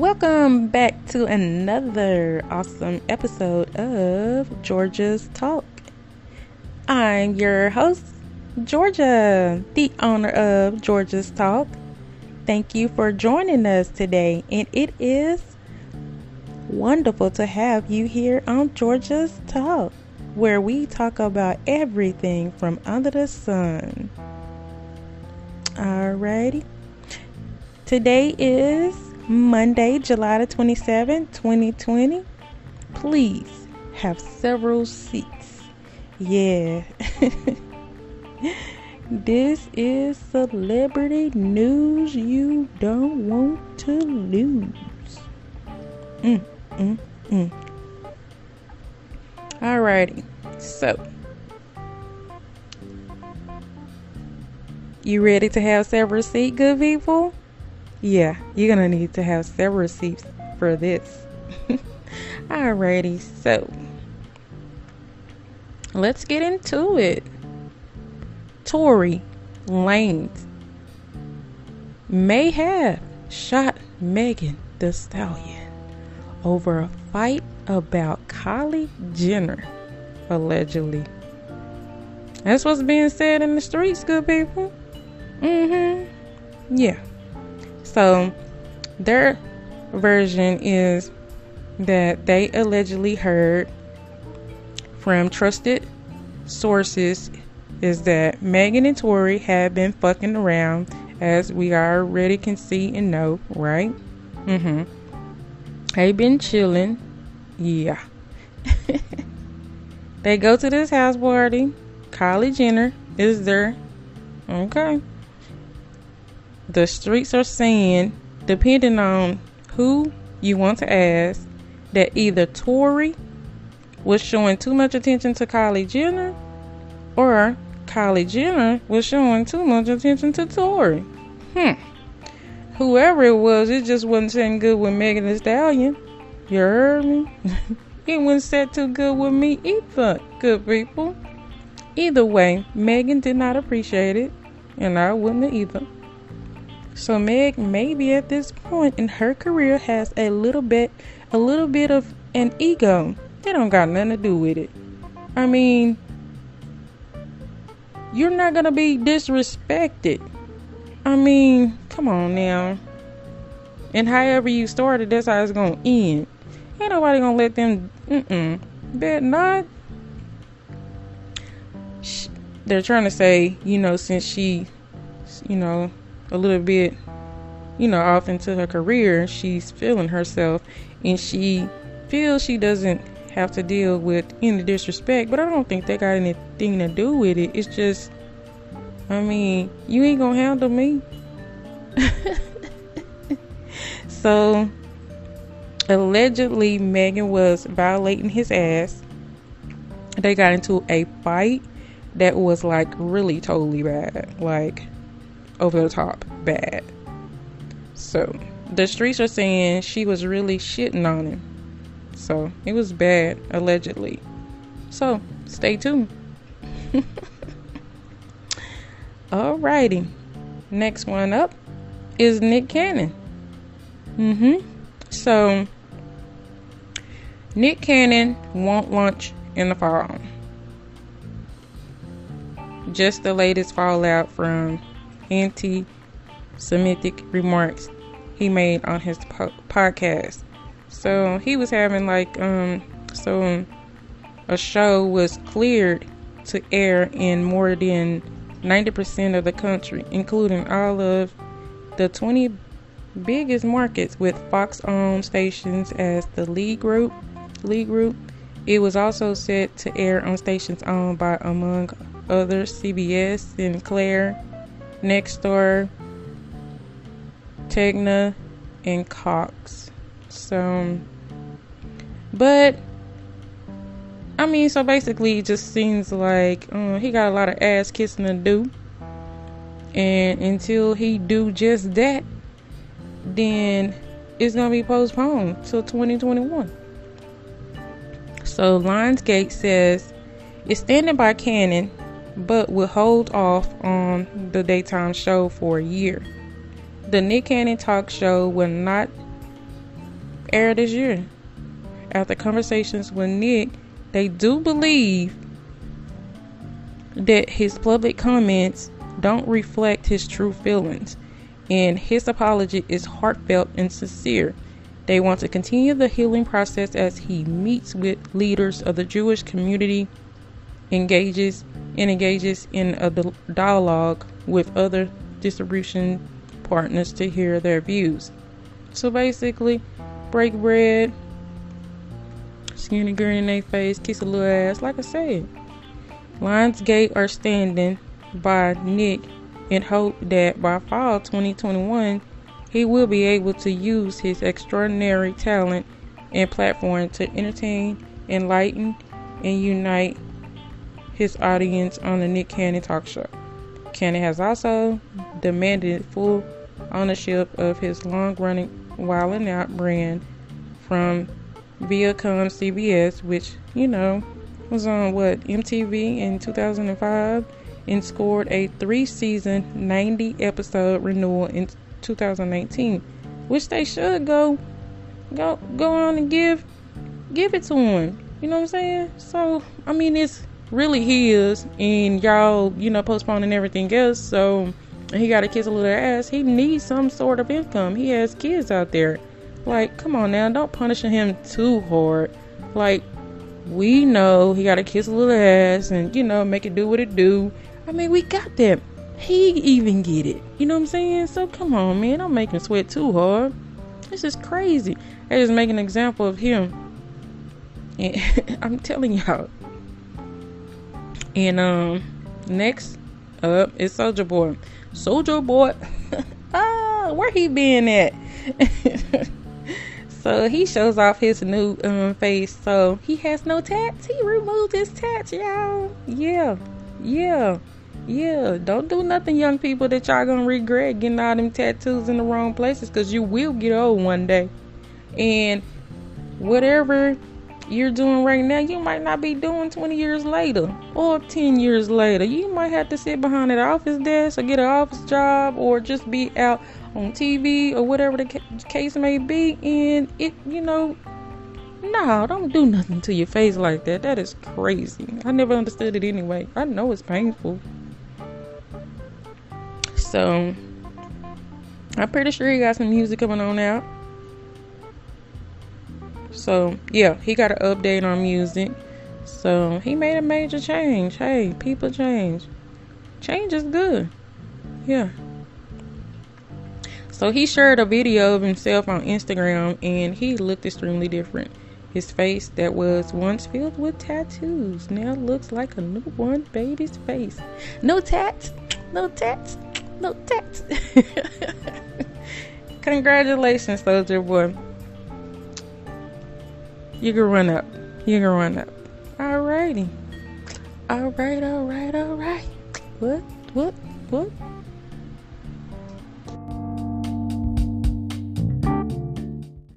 Welcome back to another awesome episode of Georgia's Talk. I'm your host, Georgia, the owner of Georgia's Talk. Thank you for joining us today, and it is wonderful to have you here on Georgia's Talk, where we talk about everything from under the sun. Alrighty. Today is Monday, July the 27th, 2020. Please have several seats. Yeah. this is celebrity news you don't want to lose. Mm, mm, mm. Alrighty. So, you ready to have several seats, good people? Yeah, you're gonna need to have several seats for this. Alrighty, so let's get into it. Tory Lanez may have shot Megan Thee Stallion over a fight about Kylie Jenner, allegedly. That's what's being said in the streets, good people. Mm hmm. Yeah. So, their version is that they allegedly heard from trusted sources is that Megan and Tory have been fucking around, as we already can see and know, right? Mm-hmm. They been chilling. Yeah. they go to this house party. Kylie Jenner is there. Okay the streets are saying, depending on who you want to ask, that either Tory was showing too much attention to Kylie Jenner or Kylie Jenner was showing too much attention to Tory. Hmm. Whoever it was, it just wasn't sitting good with Megan Thee Stallion. You heard me? it wasn't set too good with me either, good people. Either way, Megan did not appreciate it, and I wouldn't either. So Meg maybe at this point in her career has a little bit a little bit of an ego. They don't got nothing to do with it. I mean you're not gonna be disrespected. I mean, come on now. And however you started, that's how it's gonna end. Ain't nobody gonna let them. Mm-mm. Bet not. They're trying to say, you know, since she, you know, a little bit, you know, off into her career, she's feeling herself and she feels she doesn't have to deal with any disrespect, but I don't think that got anything to do with it. It's just, I mean, you ain't gonna handle me. so, allegedly, Megan was violating his ass. They got into a fight that was like really totally bad. Like, over the top bad. So the streets are saying she was really shitting on him. So it was bad, allegedly. So stay tuned. Alrighty. Next one up is Nick Cannon. Mm-hmm. So Nick Cannon won't launch in the fall. Just the latest fallout from anti Semitic remarks he made on his po- podcast. So he was having like, um, so a show was cleared to air in more than 90% of the country, including all of the 20 biggest markets with Fox owned stations as the Lee Group. Lee Group. It was also set to air on stations owned by, among others, CBS, Sinclair, Nexstar, Tegna, and Cox. So, but I mean, so basically, it just seems like uh, he got a lot of ass kissing to do, and until he do just that, then it's gonna be postponed till 2021. So Lionsgate says it's standing by Cannon but will hold off on the daytime show for a year. The Nick Cannon talk show will not air this year. After conversations with Nick, they do believe that his public comments don't reflect his true feelings, and his apology is heartfelt and sincere. They want to continue the healing process as he meets with leaders of the Jewish community, engages and engages in a dialogue with other distribution partners to hear their views. So basically, break bread, skinny grin in their face, kiss a little ass, like I said. Lionsgate are standing by Nick in hope that by fall 2021 he will be able to use his extraordinary talent and platform to entertain, enlighten, and unite his audience on the Nick Cannon talk show. Cannon has also demanded full ownership of his long running Wild 'N Out brand from Viacom CBS, which, you know, was on what MTV in 2005 and scored a three season, 90 episode renewal in 2019, which they should go go go on and give give it to him. You know what I'm saying? So I mean, it's really his, and y'all, you know, postponing everything else. So he got to kiss a little ass. He needs some sort of income. He has kids out there. Like, come on now, don't punish him too hard. Like, we know he got to kiss a little ass and you know make it do what it do. I mean, we got that. He even get it. You know what I'm saying? So come on, man, don't make him sweat too hard. This is crazy. I just make an example of him. And I'm telling y'all. And um, next up is Soulja Boy. Soulja Boy, ah, where he been at? so he shows off his new um, face. So he has no tats. He removed his tats, y'all. Yeah, yeah, yeah. Don't do nothing, young people, that y'all gonna regret getting all them tattoos in the wrong places, cause you will get old one day. And whatever you're doing right now, you might not be doing 20 years later or 10 years later. You might have to sit behind an office desk or get an office job or just be out on TV or whatever the case may be. And it, you know, no, don't do nothing to your face like that. That is crazy. I never understood it anyway. I know it's painful. So, I'm pretty sure you got some music coming on out. So yeah, he got an update on music. So he made a major change. Hey, people change. Change is good. Yeah. So he shared a video of himself on Instagram and he looked extremely different. His face that was once filled with tattoos now looks like a newborn baby's face. No tats, no tats, no tats. Congratulations, Soulja Boy. You can run up. You can run up. Alrighty. Alright, alright, alright. What? What? What?